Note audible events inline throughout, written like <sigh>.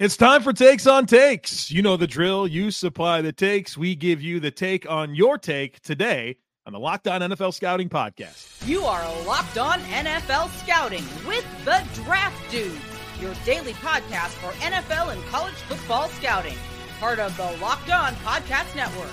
It's time for Takes on Takes. You know the drill. You supply the takes. We give you the take on your take today on the Locked On NFL Scouting Podcast. You are Locked On NFL Scouting with the Draft Dudes, your daily podcast for NFL and college football scouting. Part of the Locked On Podcast Network.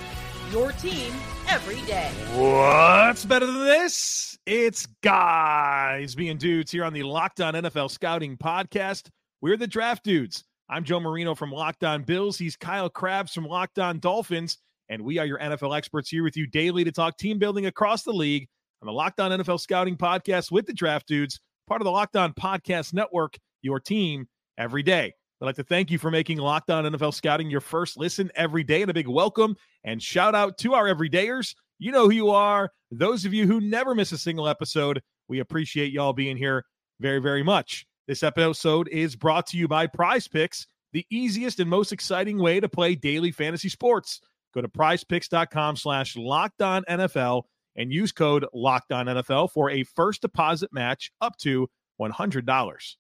Your team every day. What's better than this? It's guys being dudes here on the Locked On NFL Scouting Podcast. We're the Draft Dudes. I'm Joe Marino from Locked On Bills. He's Kyle Crabbs from Locked On Dolphins. And we are your NFL experts here with you daily to talk team building across the league on the Locked On NFL Scouting Podcast with the Draft Dudes, part of the Locked On Podcast Network, your team every day. I'd like to thank you for making Locked On NFL Scouting your first listen every day and a big welcome and shout out to our everydayers. You know who you are. Those of you who never miss a single episode, we appreciate y'all being here very, very much. This episode is brought to you by Prize Picks, the easiest and most exciting way to play daily fantasy sports. Go to prizepicks.com slash NFL and use code locked on NFL for a first deposit match up to $100.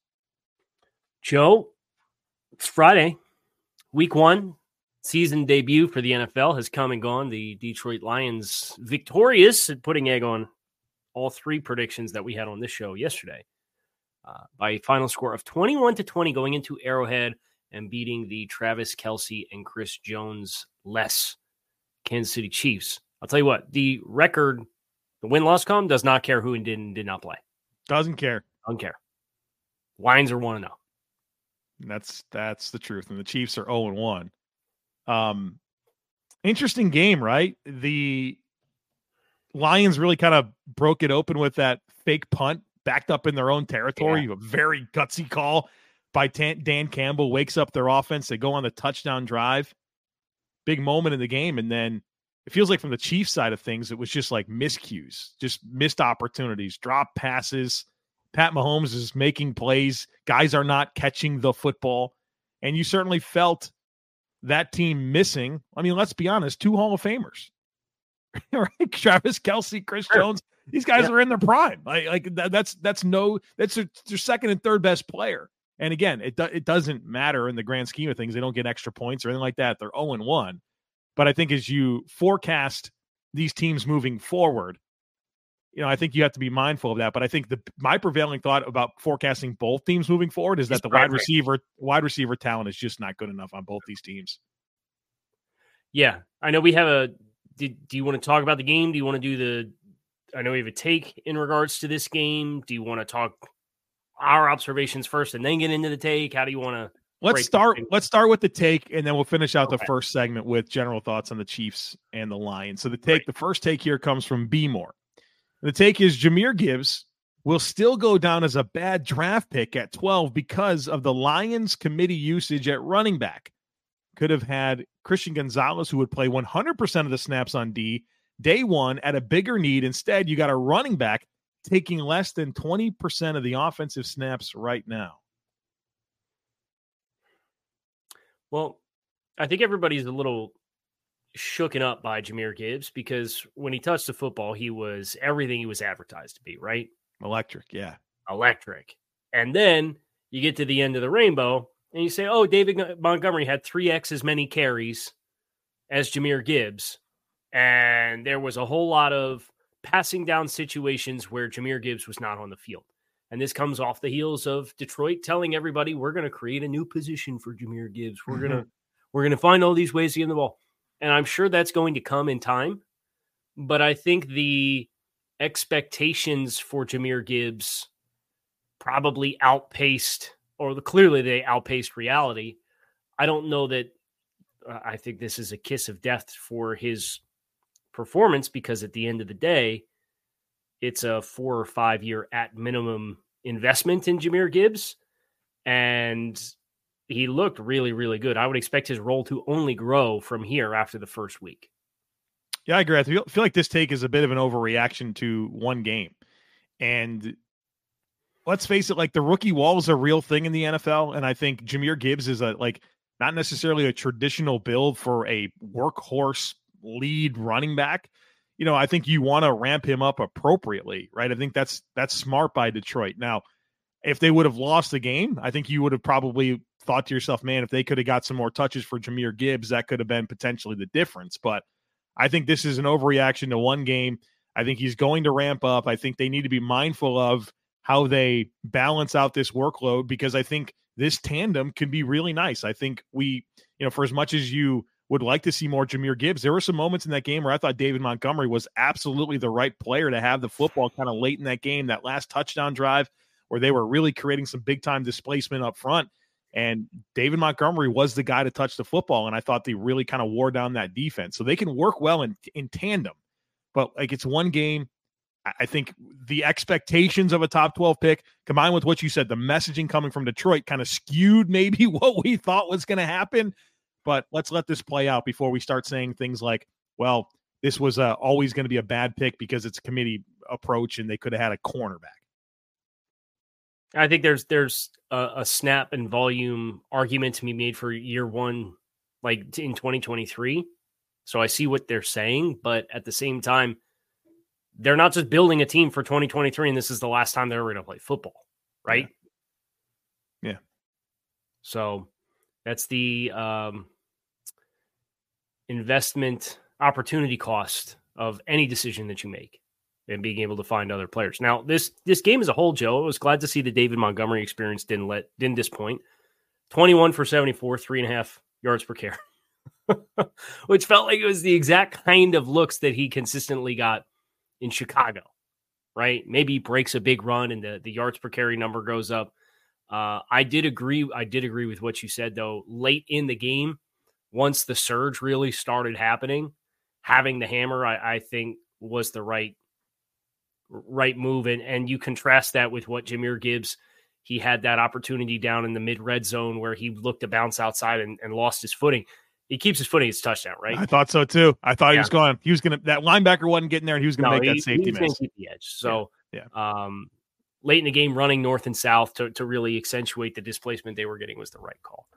Joe, it's Friday, week one, season debut for the NFL has come and gone. The Detroit Lions victorious at putting egg on all three predictions that we had on this show yesterday uh, by a final score of 21 to 20 going into Arrowhead and beating the Travis Kelce and Chris Jones less Kansas City Chiefs. I'll tell you what, the record, the win loss column does not care who did and did not play. Doesn't care. Doesn't care. Lions are 1 0. That's that's the truth. And the Chiefs are 0 and 1. Um interesting game, right? The Lions really kind of broke it open with that fake punt backed up in their own territory. Yeah. A very gutsy call by Dan Campbell wakes up their offense. They go on the touchdown drive. Big moment in the game. And then it feels like from the Chiefs side of things, it was just like miscues, just missed opportunities, drop passes. Pat Mahomes is making plays. Guys are not catching the football. And you certainly felt that team missing. I mean, let's be honest, two Hall of Famers. <laughs> right? Travis Kelce, Chris sure. Jones. These guys yeah. are in their prime. Like, like that, that's that's no that's their, their second and third best player. And again, it do, it doesn't matter in the grand scheme of things. They don't get extra points or anything like that. They're 0 and 1. But I think as you forecast these teams moving forward, you know, I think you have to be mindful of that. But I think the my prevailing thought about forecasting both teams moving forward is that the wide receiver wide receiver talent is just not good enough on both these teams. Yeah, I know we have a. Did, do you want to talk about the game? Do you want to do the I know we have a take in regards to this game. Do you want to talk our observations first and then get into the take? How do you want to? Let's start. Let's start with the take, and then we'll finish out okay. the first segment with general thoughts on the Chiefs and the Lions. So the take, right. the first take here comes from B More. The take is Jahmyr Gibbs will still go down as a bad draft pick at 12 because of the Lions committee usage at running back. Could have had Christian Gonzalez, who would play 100% of the snaps on D, day one at a bigger need. Instead, you got a running back taking less than 20% of the offensive snaps right now. Well, I think everybody's a little shooken up by Jahmyr Gibbs because when he touched the football, he was everything he was advertised to be, right? Electric, yeah. Electric. And then you get to the end of the rainbow and you say, oh, David Montgomery had 3x as many carries as Jahmyr Gibbs and there was a whole lot of passing down situations where Jahmyr Gibbs was not on the field. And this comes off the heels of Detroit telling everybody we're going to create a new position for Jahmyr Gibbs. We're mm-hmm. going to we're going to find all these ways to get in the ball. And I'm sure that's going to come in time. But I think the expectations for Jahmyr Gibbs probably outpaced, or clearly they outpaced reality. I don't know that. Uh, I think this is a kiss of death for his performance because at the end of the day, it's a four or five year at minimum investment in Jahmyr Gibbs. And he looked really, really good. I would expect his role to only grow from here after the first week. Yeah, I agree. I feel, like this take is a bit of an overreaction to one game. And let's face it, like the rookie wall is a real thing in the NFL. And I think Jahmyr Gibbs is a like not necessarily a traditional build for a workhorse lead running back, you know, I think you want to ramp him up appropriately, right? I think that's that's smart by Detroit. Now, if they would have lost the game, I think you would have probably thought to yourself, man, if they could have got some more touches for Jahmyr Gibbs, that could have been potentially the difference. But I think this is an overreaction to one game. I think he's going to ramp up. I think they need to be mindful of how they balance out this workload because I think this tandem can be really nice. I think we, you know, for as much as you would like to see more Jahmyr Gibbs, there were some moments in that game where I thought David Montgomery was absolutely the right player to have the football kind of late in that game, that last touchdown drive where they were really creating some big time displacement up front. And David Montgomery was the guy to touch the football. And I thought they really kind of wore down that defense. So they can work well in, in tandem. But like it's one game, I think the expectations of a top 12 pick combined with what you said, the messaging coming from Detroit kind of skewed maybe <laughs> what we thought was going to happen. But let's let this play out before we start saying things like, well, this was uh, always going to be a bad pick because it's a committee approach and they could have had a cornerback. I think there's there's a, a, snap and volume argument to be made for year one, like in 2023. So I see what they're saying, but at the same time, they're not just building a team for 2023 and this is the last time they're going to play football, right? Yeah. yeah. So that's the um, investment opportunity cost of any decision that you make and being able to find other players. Now, this this game as a whole, Joe, I was glad to see the David Montgomery experience didn't let didn't disappoint. 21 for 74, three and a half yards per carry. <laughs> Which felt like it was the exact kind of looks that he consistently got in Chicago, right? Maybe he breaks a big run and the, the yards per carry number goes up. Uh, I did agree. I did agree with what you said, though. Late in the game, once the surge really started happening, having the hammer, I, I think, was the right right move. And and you contrast that with what Jahmyr Gibbs. He had that opportunity down in the mid red zone where he looked to bounce outside and, and lost his footing he keeps his footing, it's touchdown, right? I thought so too. I thought yeah. he was going. He was going to that linebacker wasn't getting there, and he was going to no, make he, that safety miss. Keep the edge. So yeah. yeah. Um, late in the game, running north and south to to really accentuate the displacement they were getting was the right call.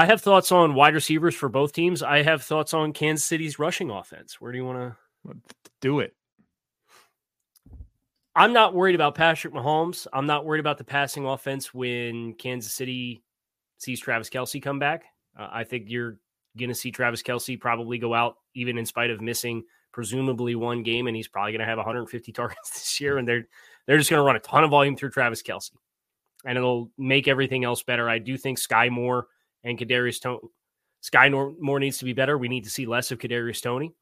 I have thoughts on wide receivers for both teams. I have thoughts on Kansas City's rushing offense. Where do you want to do it? I'm not worried about Patrick Mahomes. I'm not worried about the passing offense when Kansas City sees Travis Kelce come back. Uh, I think you're going to see Travis Kelce probably go out, even in spite of missing presumably one game, and he's probably going to have 150 <laughs> targets this year. And they're they're just going to run a ton of volume through Travis Kelce, and it'll make everything else better. I do think Skyy Moore and Kadarius Toney. Skyy Moore needs to be better. We need to see less of Kadarius Toney.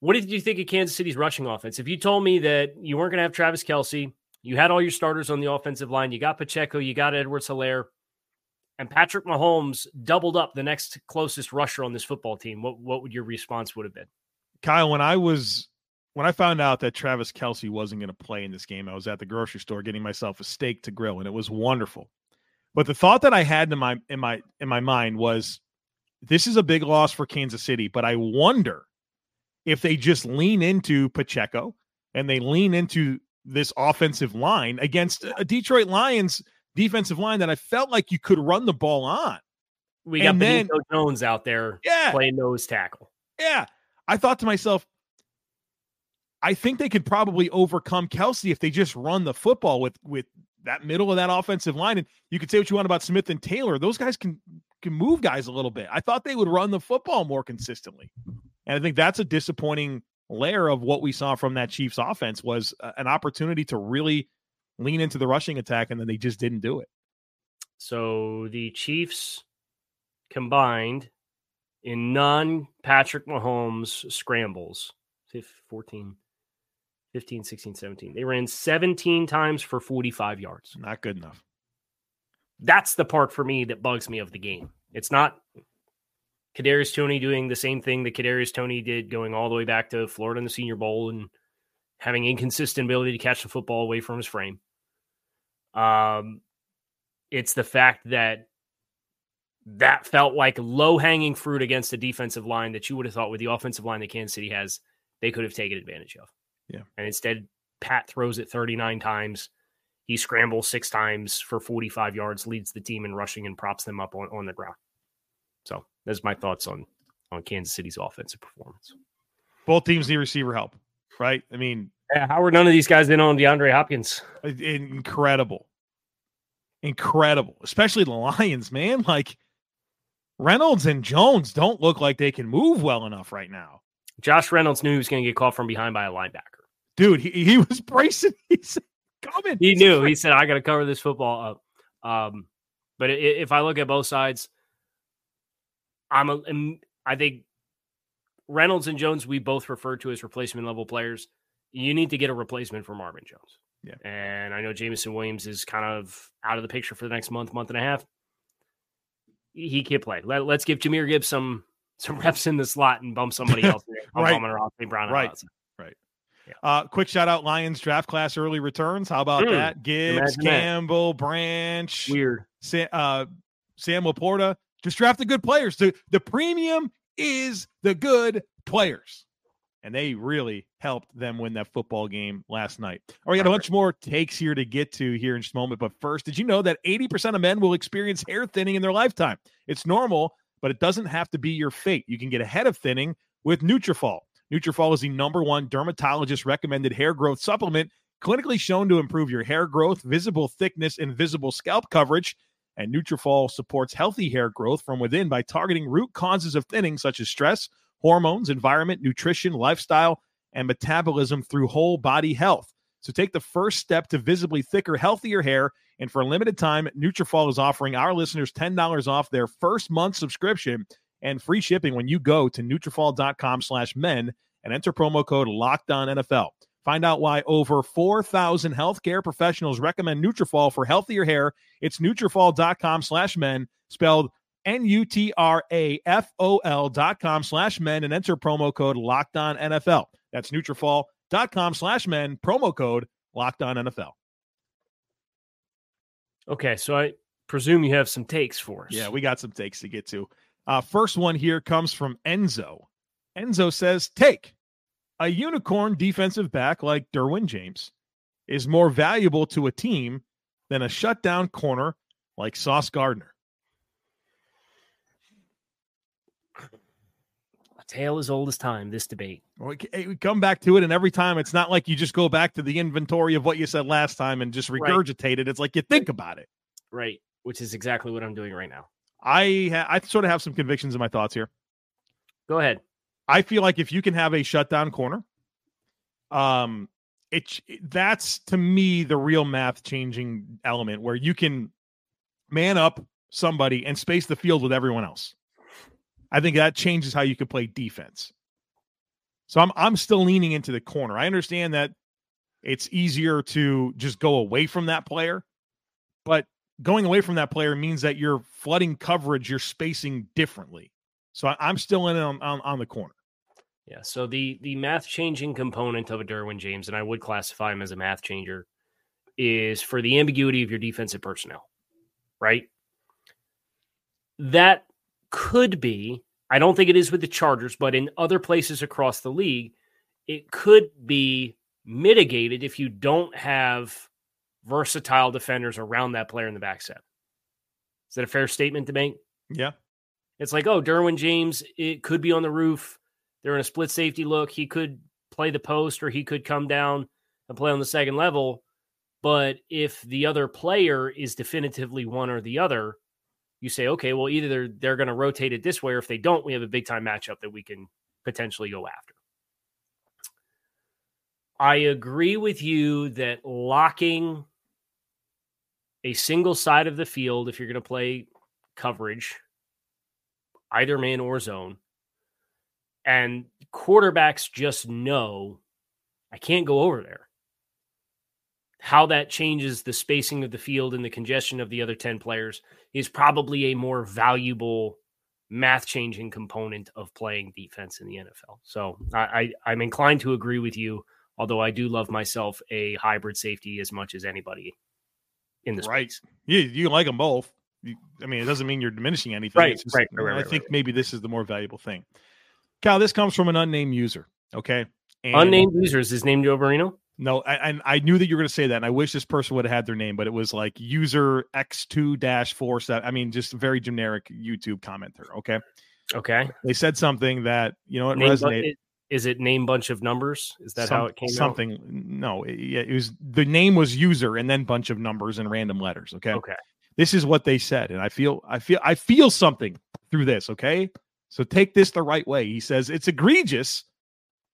What did you think of Kansas City's rushing offense? If you told me that you weren't going to have Travis Kelce, you had all your starters on the offensive line, you got Pacheco, you got Edwards Helaire, and Patrick Mahomes doubled up the next closest rusher on this football team, what what would your response would have been? Kyle, when I was when I found out that Travis Kelsey wasn't going to play in this game, I was at the grocery store getting myself a steak to grill, and it was wonderful. But the thought that I had in my in my in my mind was, this is a big loss for Kansas City. But I wonder if they just lean into Pacheco and they lean into this offensive line against a Detroit Lions defensive line that I felt like you could run the ball on. We got and Benito then, Jones out there yeah, playing nose tackle. Yeah. I thought to myself, I think they could probably overcome Kelce if they just run the football with with that middle of that offensive line. And you could say what you want about Smith and Taylor. Those guys can can move guys a little bit. I thought they would run the football more consistently. And I think that's a disappointing layer of what we saw from that Chiefs offense was uh, an opportunity to really lean into the rushing attack, and then they just didn't do it. So the Chiefs combined in non Patrick Mahomes scrambles 14, 15, 16, 17. They ran 17 times for 45 yards. Not good enough. That's the part for me that bugs me of the game. It's not Kadarius Toney doing the same thing that Kadarius Toney did going all the way back to Florida in the Senior Bowl and having inconsistent ability to catch the football away from his frame. Um, it's the fact that that felt like low hanging fruit against a defensive line that you would have thought with the offensive line that Kansas City has, they could have taken advantage of. Yeah. And instead, Pat throws it 39 times. He scrambles six times for 45 yards, leads the team in rushing and props them up on, on the ground. So that's my thoughts on on Kansas City's offensive performance. Both teams need receiver help, right? I mean, yeah, how are none of these guys in on DeAndre Hopkins? Incredible. incredible, especially the Lions, man. Like Reynolds and Jones don't look like they can move well enough right now. Josh Reynolds knew he was going to get caught from behind by a linebacker. Dude, he, he was bracing. <laughs> He's coming. He knew. He said, I got to cover this football up. Um, but if I look at both sides, I'm a, I think Reynolds and Jones, we both refer to as replacement level players. You need to get a replacement for Marvin Jones. Yeah. And I know Jameson Williams is kind of out of the picture for the next month, month and a half. He can't play. Let, us give Jahmyr Gibbs some some <laughs> reps in the slot and bump somebody <laughs> else. right. Brown right. Right. Yeah. Uh, quick shout out Lions draft class early returns. How about mm, that? Gibbs, Campbell, that. Branch, weird. Sam, uh, Sam LaPorta. Just draft the good players. The the premium is the good players and they really helped them win that football game last night. All right, we got a bunch more takes here to get to here in just a moment. But first, did you know that 80% of men will experience hair thinning in their lifetime? It's normal, but it doesn't have to be your fate. You can get ahead of thinning with Nutrafol. Nutrafol is the number one dermatologist recommended hair growth supplement, clinically shown to improve your hair growth, visible thickness, and visible scalp coverage. And Nutrafol supports healthy hair growth from within by targeting root causes of thinning, such as stress hormones, environment, nutrition, lifestyle, and metabolism through whole body health. So take the first step to visibly thicker, healthier hair. And for a limited time, Nutrafol is offering our listeners $10 off their first month subscription and free shipping when you go to Nutrafol.com slash men and enter promo code LOCKEDONNFL. Find out why over 4,000 healthcare professionals recommend Nutrafol for healthier hair. It's Nutrafol.com slash men, spelled N-U-T-R-A-F-O-L dot com slash men and enter promo code locked on NFL. That's Nutrafol dot com slash men, promo code locked on NFL. Okay, so I presume you have some takes for us. Yeah, we got some takes to get to. Uh, first one here comes from Enzo. Enzo says, Take a unicorn defensive back like Derwin James is more valuable to a team than a shutdown corner like Sauce Gardner. A tale as old as time, this debate. We come back to it, and every time it's not like you just go back to the inventory of what you said last time and just regurgitate right. it. It's like you think about it. Right. Which is exactly what I'm doing right now. I ha- I sort of have some convictions in my thoughts here. Go ahead. I feel like if you can have a shutdown corner, um, it that's to me the real math changing element where you can man up somebody and space the field with everyone else. I think that changes how you could play defense. So I'm I'm still leaning into the corner. I understand that it's easier to just go away from that player, but going away from that player means that you're flooding coverage, you're spacing differently. So I, am still in on, on, on the corner. Yeah. So the the math changing component of a Derwin James, and I would classify him as a math changer, is for the ambiguity of your defensive personnel, right? That could be, I don't think it is with the Chargers, but in other places across the league, it could be mitigated if you don't have versatile defenders around that player in the back set. Is that a fair statement to make? Yeah. It's like, oh, Derwin James, it could be on the roof. They're in a split safety look. He could play the post or he could come down and play on the second level. But if the other player is definitively one or the other, you say, okay, well, either they're, they're going to rotate it this way, or if they don't, we have a big time matchup that we can potentially go after. I agree with you that locking a single side of the field, if you're going to play coverage, either man or zone, and quarterbacks just know I can't go over there. How that changes the spacing of the field and the congestion of the other 10 players is probably a more valuable math changing component of playing defense in the NFL. So I, I am inclined to agree with you, although I do love myself a hybrid safety as much as anybody in this right. You you like them both. You, I mean, it doesn't mean you're diminishing anything. Right, just, right, right, right, I think maybe this is the more valuable thing. Cal, this comes from an unnamed user. Okay, and unnamed user is his name Joe Marino. No, and I, I, knew that you were going to say that, and I wish this person would have had their name, but it was like user X two dash four seven. I mean, just very generic YouTube commenter. Okay. Okay. They said something that you know it name resonated. Is it name bunch of numbers? Is that Some- how it came out? something. No, it, yeah, it was the name was user and then bunch of numbers and random letters. Okay. Okay. This is what they said, and I feel I feel I feel something through this. Okay. So take this the right way. He says it's egregious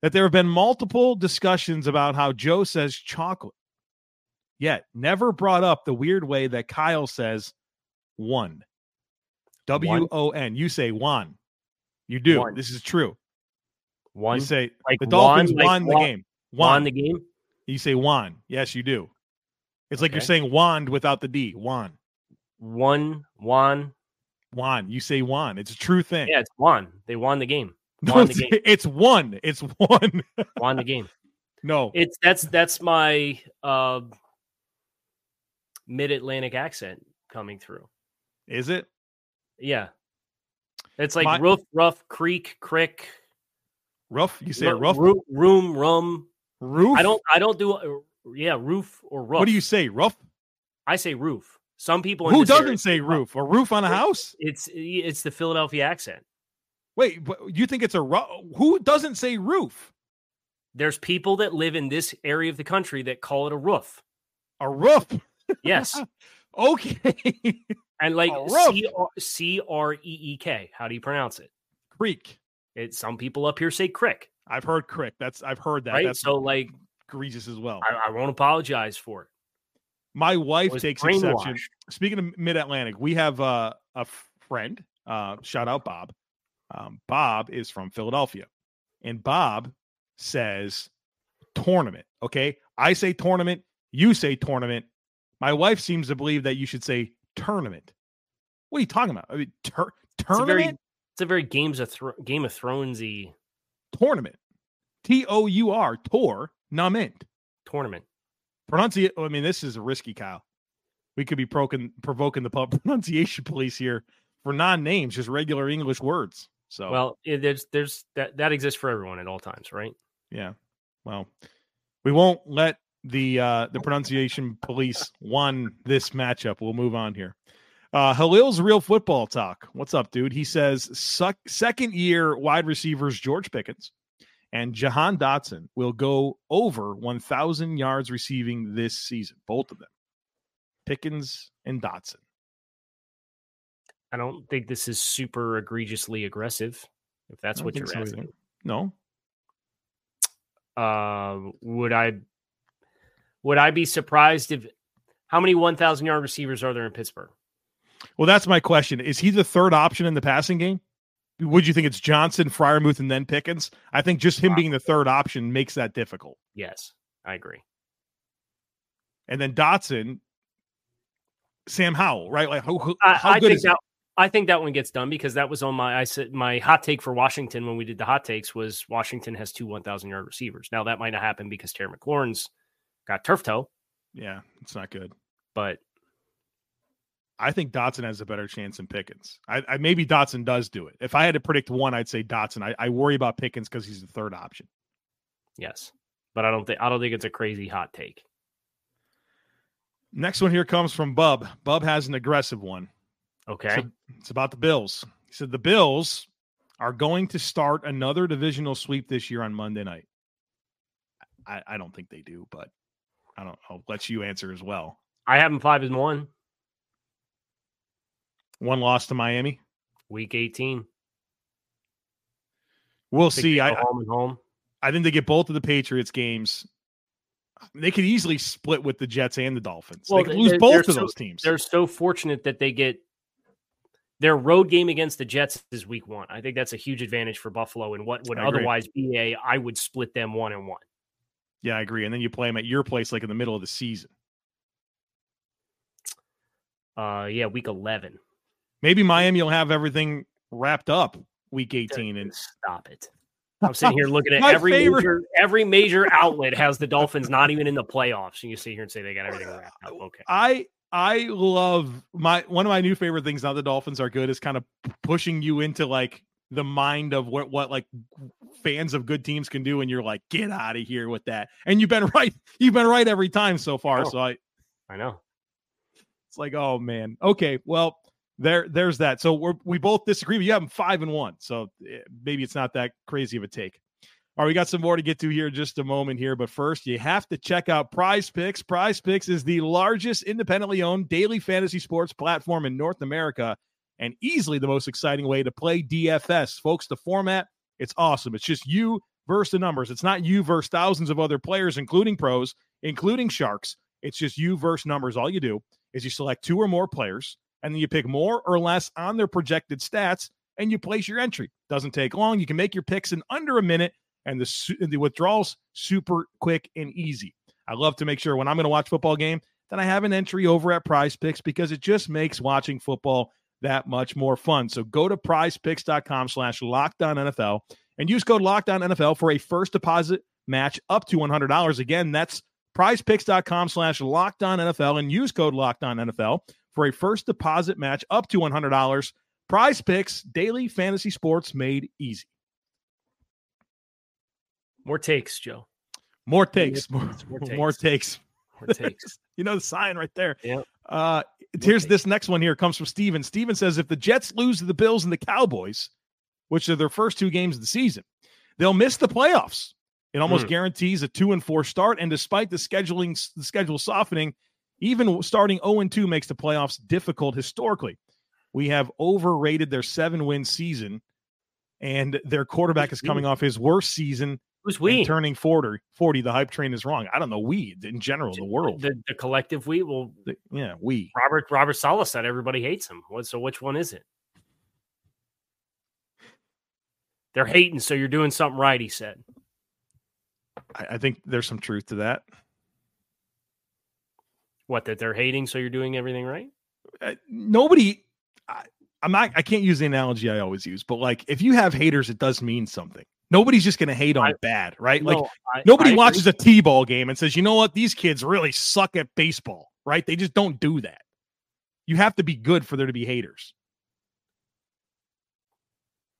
that there have been multiple discussions about how Joe says chocolate, yet never brought up the weird way that Kyle says one. W O N. You say one. You do. One. This is true. One You say like the Dolphins won, like the game. won Won. the game. You say won. Yes, you do. It's like you're saying wand without the D. Won. One won. Won. You say won. It's a true thing. Yeah, it's won. They won the game. <laughs> No, Won the it's, game. <laughs> it's one. It's one. <laughs> Won the game. no. It's that's that's my uh, mid Atlantic accent coming through. Is it? Yeah, it's like My- roof, rough, creek, crick, Rough? You say rough? roo- room, rum. Roof? I don't. I don't do. uh, Yeah, roof or roof. What do you say? Rough? I say roof. Some people. In Who doesn't area say roof. A roof on a house? It's it's the Philadelphia accent. Wait, but you think it's a roof? Who doesn't say roof? There's people that live in this area of the country that call it a roof. A roof? Yes, <laughs> Okay. and like A roof. C R C R E E K. How do you pronounce it? Creek. It. Some people up here say crick. I've heard crick. That's I've heard that. right. That's so like, egregious as well. I, I won't apologize for it. My wife takes exception. Speaking of Mid Atlantic, we have uh, a friend. Uh, shout out Bob. Um, Bob is from Philadelphia, and Bob says tournament. Okay, I say tournament. You say tournament. My wife seems to believe that you should say tournament. What are you talking about? I mean, tur- tournament. It's a very games of Thro- Game of Thronesy tournament. T O U R tournament. tournament. Pronunciate. I mean, this is a risky, Kyle. We could be provoking provoking the pub <laughs> pronunciation police here for non-names, just regular English words. So, Well, it, there's there's that that exists for everyone at all times, right? yeah. Well, we won't let the uh the pronunciation police won this matchup. We'll move on here. Uh Halil's real football talk. What's up, dude? He says suck, second year wide receivers George Pickens and Jahan Dotson will go over 1,000 yards receiving this season. Both of them, Pickens and Dotson. I don't think this is super egregiously aggressive. If that's what you're so asking. either. No, Uh, would I would I be surprised if how many 1,000 yard receivers are there in Pittsburgh? Well, that's my question. Is he the third option in the passing game? Would you think it's Johnson, Freiermuth, and then Pickens? I think just him being the third option makes that difficult. Yes, I agree. And then Dotson, Sam Howell, right? Like, who, who- I, how I good think is that I think that one gets done because that was on my I said my hot take for Washington when we did the hot takes was Washington has two 1,000 yard receivers. Now that might not happen because Terry McLaurin's got turf toe, Yeah, it's not good. but I think Dotson has a better chance than Pickens. I, I maybe Dotson does do it. If I had to predict one, I'd say Dotson. I, I worry about Pickens because he's the third option. yes, but I don't think I don't think it's a crazy hot take. Next one here comes from Bub. Bub has an aggressive one. Okay, So it's about the Bills. He said the Bills are going to start another divisional sweep this year on Monday night. I, I don't think they do, but I don't. I'll let you answer as well. I have them five and one, One loss to Miami. week 18. We'll see. I home and home. I think they get both of the Patriots games. They could easily split with the Jets and the Dolphins. Well, they could lose they're, both of so- those teams. They're so fortunate that they get their road game against the Jets is week one. I think that's a huge advantage for Buffalo and what would otherwise be a I would split them one and one. Yeah, I agree. And then you play them at your place, like in the middle of the season. Uh yeah, week eleven. Maybe Miami will have everything wrapped up week 18. And Stop it. I'm sitting here looking at <laughs> My every favorite- major every major outlet has the Dolphins not even in the playoffs. And you sit here and say they got everything wrapped up. Okay. I I love my one of my new favorite things now the Dolphins are good is kind of pushing you into like the mind of what what like fans of good teams can do and you're like get out of here with that. And you've been <laughs> right. You've been right every time so far. Oh. So I I know. it's like oh man. Okay, well there there's that. So we're we both disagree but you have them 5 and 1. So eh, maybe it's not that crazy of a take. All right, we got some more to get to here in just a moment here, but first you have to check out Prize Picks. Prize Picks is the largest independently owned daily fantasy sports platform in North America and easily the most exciting way to play DFS. Folks, the format, it's awesome. It's just you versus the numbers. It's not you versus thousands of other players, including pros, including sharks. It's just you versus numbers. All you do is you select two or more players, and then you pick more or less on their projected stats, and you place your entry. Doesn't take long. You can make your picks in under a minute and the the withdrawals super quick and easy. I love to make sure when I'm going to watch football game that I have an entry over at Prize Picks because it just makes watching football that much more fun. So go to prizepicks.com slash lockdown NFL and use code lockdown NFL for a first deposit match up to $100. Again, that's prizepicks.com slash lockdown NFL and use code lockdown NFL for a first deposit match up to $100. Prize Picks, daily fantasy sports made easy. More takes, Joe. More takes. More, <laughs> More more, takes. more takes. More takes. <laughs> You know the sign right there. Yeah. Uh, here's takes. this next one here comes from Steven. Steven says if the Jets lose to the Bills and the Cowboys, which are their first two games of the season, they'll miss the playoffs. It almost Hmm. guarantees a two and four start. And despite the scheduling, the schedule softening, even starting 0 and 2 makes the playoffs difficult historically. We have overrated their seven win season, and their quarterback is coming off his worst season Who's we? turning 40. 40. The hype train is wrong. I don't know. We in general, the world. The, the collective we. Well, The- yeah, we. Robert Robert Saleh said everybody hates him. So which one is it? They're hating, so you're doing something right. He said. I, I think there's some truth to that. What? That they're hating, so you're doing everything right. Uh, nobody. I, I'm not. I can't use the analogy I always use, but like if you have haters, it does mean something. Nobody's just going to hate on I- bad, right? Like I- nobody I agree. watches a T-ball game and says, "You know what? These kids really suck at baseball." Right? They just don't do that. You have to be good for there to be haters.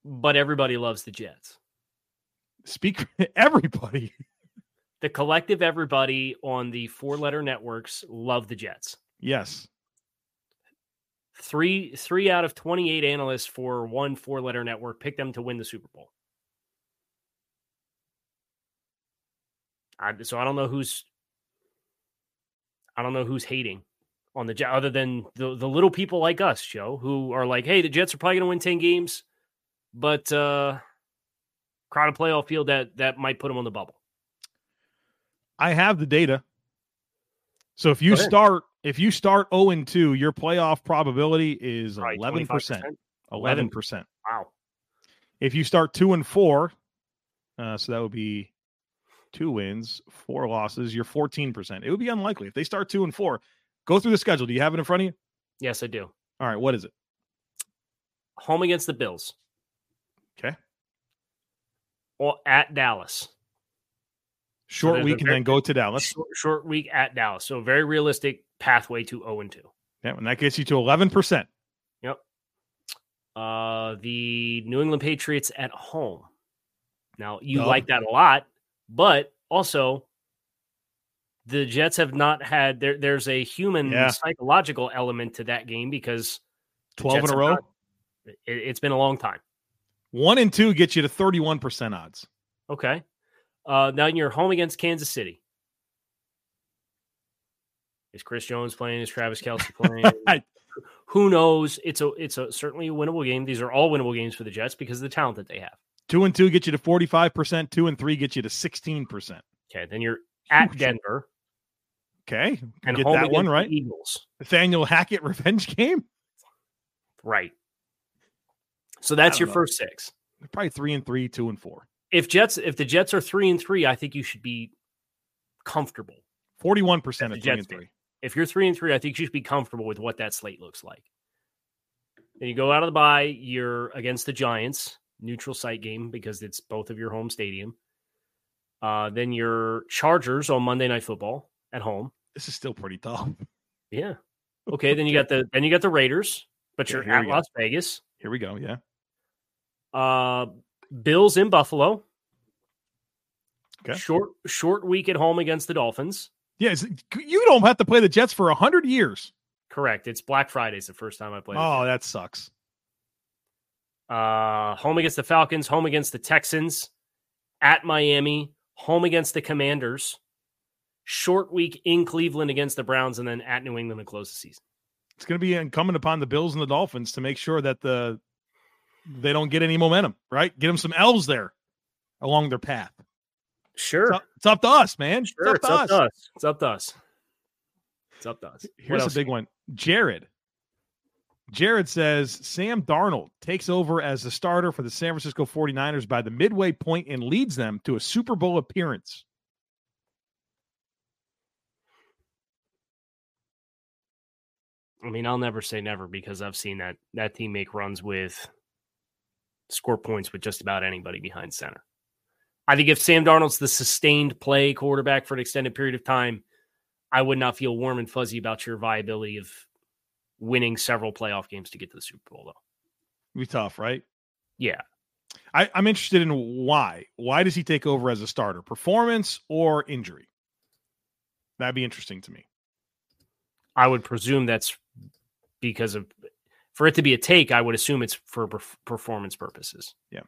but everybody loves the Jets. Speak <laughs> everybody. The collective everybody on the four letter networks love the Jets. Yes. Three three out of twenty eight analysts for one four letter network picked them to win the Super Bowl. I, so I don't know who's I don't know who's hating on the Jets other than the the little people like us, Joe, who are like, hey, the Jets are probably going to win ten games, but uh crowded playoff field that that might put them on the bubble. I have the data. So if you start if you start 0 and 2, your playoff probability is Right, 11%. 25%. 11%. Wow. If you start 2 and 4, uh, so that would be two wins, four losses, you're 14%. It would be unlikely. If they start 2 and 4, go through the schedule. Do you have it in front of you? Yes, I do. All right, what is it? Home against the Bills. Okay. Or at Dallas. Short a week and very- then go to Dallas. Short, short week at Dallas. So very realistic pathway to 0 and 2. Yeah, and that gets you to 11%. Yep. Uh the New England Patriots at home. Now you Dub. like that a lot, but also the Jets have not had there there's a human Yeah. psychological element to that game because 12 in a row. not- it, it's been a long time. 1 and 2 gets you to 31% odds. Okay. Uh, now you're home against Kansas City. Is Chris Jones playing? Is Travis Kelce <laughs> playing? Who knows? It's a it's a certainly a winnable game. These are all winnable games for the Jets because of the talent that they have. 2 and 2 get you to 45%, 2 and 3 get you to 16%. Okay, then you're at Denver Okay. and get that one right. Eagles. Nathaniel Hackett <laughs> revenge game. Right. So that's your know. first six. Probably 3 and 3, 2 and 4. If Jets if the Jets are three and three, I think you should be comfortable. 41% the at 3 Jets and. 3. If you're three and three, I think you should be comfortable with what that slate looks like. Then you go out of the bye, you're against the Giants, neutral site game because it's both of your home stadium. Uh, then your Chargers on Monday Night Football at home. This is still pretty tough. Yeah. Okay. Then you got the then you got the Raiders, but Yeah, you're at we go. Las Vegas. Here we go. Yeah. Uh, Bills in Buffalo. Okay. Short short week at home against the Dolphins. Yes. You don't have to play the Jets for 100 years. Correct. It's Black Friday's the first time I played. Oh, that sucks. Uh, home against the Falcons, home against the Texans, at Miami, home against the Commanders, short week in Cleveland against the Browns, and then at New England to close the season. It's going to be incumbent upon the Bills and the Dolphins to make sure that the they don't get any momentum, right? Get them some elves there along their path. Sure. It's up, it's up to us, man. Sure, it's, up, it's to up us. to us. It's up to us. It's up to us. Here's a big one. Jared. Jared says Sam Darnold takes over as the starter for the San Francisco 49ers by the midway point and leads them to a Super Bowl appearance. I mean, I'll never say never because I've seen that that team make runs with score points with just about anybody behind center. I think if Sam Darnold's the sustained play quarterback for an extended period of time, I would not feel warm and fuzzy about your viability of winning several playoff games to get to the Super Bowl, though. Be tough, right? Yeah. I, I'm interested in why. Why does he take over as a starter? Performance or injury? That'd be interesting to me. I would presume that's because of for it to be a take, I would assume it's for performance purposes. Yeah.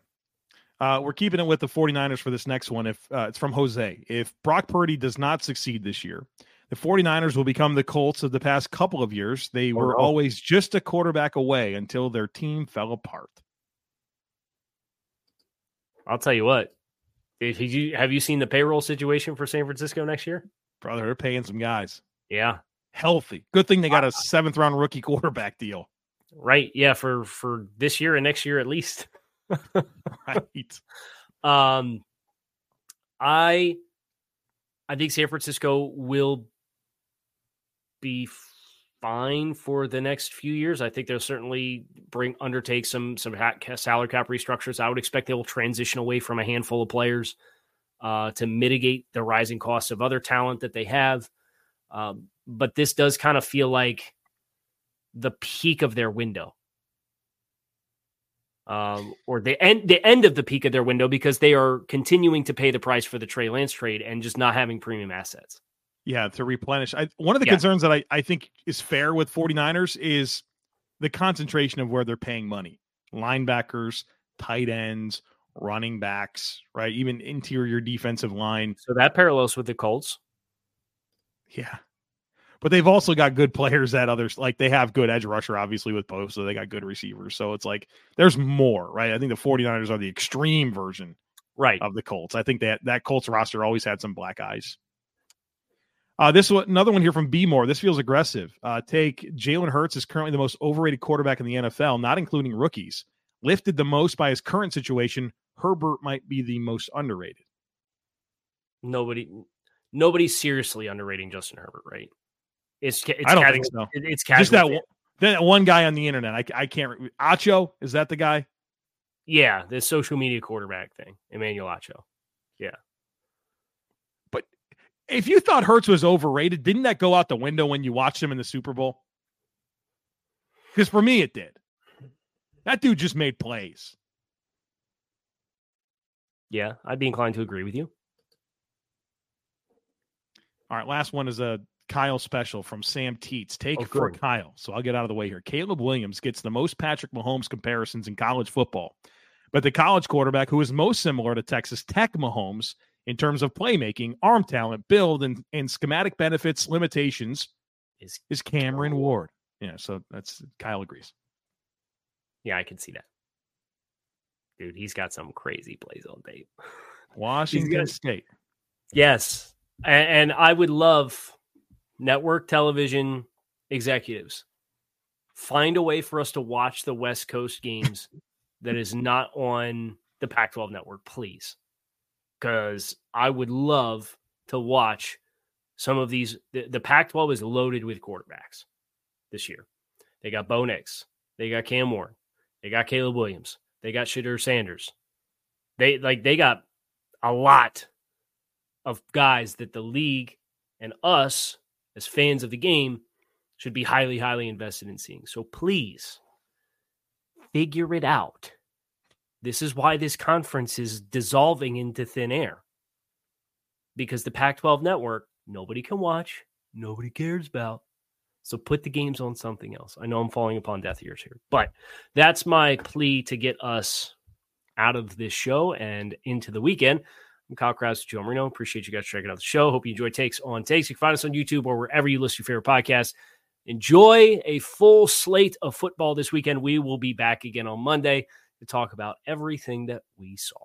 Uh, we're keeping it with the 49ers for this next one. If uh, it's from Jose, if Brock Purdy does not succeed this year, the 49ers will become the Colts of the past couple of years. They were no. always just a quarterback away until their team fell apart. I'll tell you what. If you have you seen the payroll situation for San Francisco next year? Brother, they're paying some guys Yeah. healthy. Good thing they got a seventh round rookie quarterback deal. Right. Yeah, for for this year and next year at least. <laughs> Right. <laughs> Um I I think San Francisco will be fine for the next few years. I think they'll certainly bring undertake some some salary cap restructures. I would expect they will transition away from a handful of players uh, to mitigate the rising costs of other talent that they have. Um, but this does kind of feel like the peak of their window. Um, or the end the end of the peak of their window because they are continuing to pay the price for the Trey Lance trade and just not having premium assets. Yeah, to replenish. I, one of the Yeah. concerns that I, I think is fair with 49ers is the concentration of where they're paying money. Linebackers, tight ends, running backs, right? Even interior defensive line. So that parallels with the Colts. Yeah. But they've also got good players at others. Like they have good edge rusher, obviously, with Poe. So they got good receivers. So it's like there's more, right? I think the 49ers are the extreme version Right. of the Colts. I think that that Colts roster always had some black eyes. Uh, this one, another one here from B More. This feels aggressive. Uh, take Jalen Hurts is currently the most overrated quarterback in the NFL, not including rookies. Lifted the most by his current situation. Herbert might be the most underrated. Nobody nobody's seriously underrating Justin Herbert, right? It's it's I don't casual, think so. it- it's casual. Just that one, that one guy on the internet. I, I can't. Acho is that the guy? Yeah, the social media quarterback thing, Emmanuel Acho. Yeah. But if you thought Hurts was overrated, didn't that go out the window when you watched him in the Super Bowl? Because for me, it did. That dude just made plays. Yeah, I'd be inclined to agree with you. All right, last one is a Kyle special from Sam Teets. Take Oh, for good. Kyle. So I'll get out of the way here. Caleb Williams gets the most Patrick Mahomes comparisons in college football, but the college quarterback who is most similar to Texas Tech Mahomes in terms of playmaking, arm talent, build, and, and schematic benefits limitations Is is Cameron Ward. Yeah, so that's Kyle agrees. yeah, I can see that. Dude, he's got some crazy plays on tape. <laughs> Washington. State. Yes. And, and I would love network television executives find a way for us to watch the West Coast games <laughs> that is not on the Pac 12 network, please. Because I would love to watch some of these. The, the Pac 12 is loaded with quarterbacks this year. They got Bo Nix, they got Cam Ward, they got Caleb Williams, they got Shedeur Sanders. They like they got a lot of guys that the league and us as fans of the game should be highly, highly invested in seeing. So please figure it out. This is why this conference is dissolving into thin air. Because the Pac 12 network, nobody can watch, nobody cares about. So put the games on something else. I know I'm falling upon death ears here, but that's my plea to get us out of this show and into the weekend. I'm Kyle Crabbs, Joe Marino. Appreciate you guys checking out the show. Hope you enjoy Takes on Takes. You can find us on YouTube or wherever you list your favorite podcast. Enjoy a full slate of football this weekend. We will be back again on Monday to talk about everything that we saw.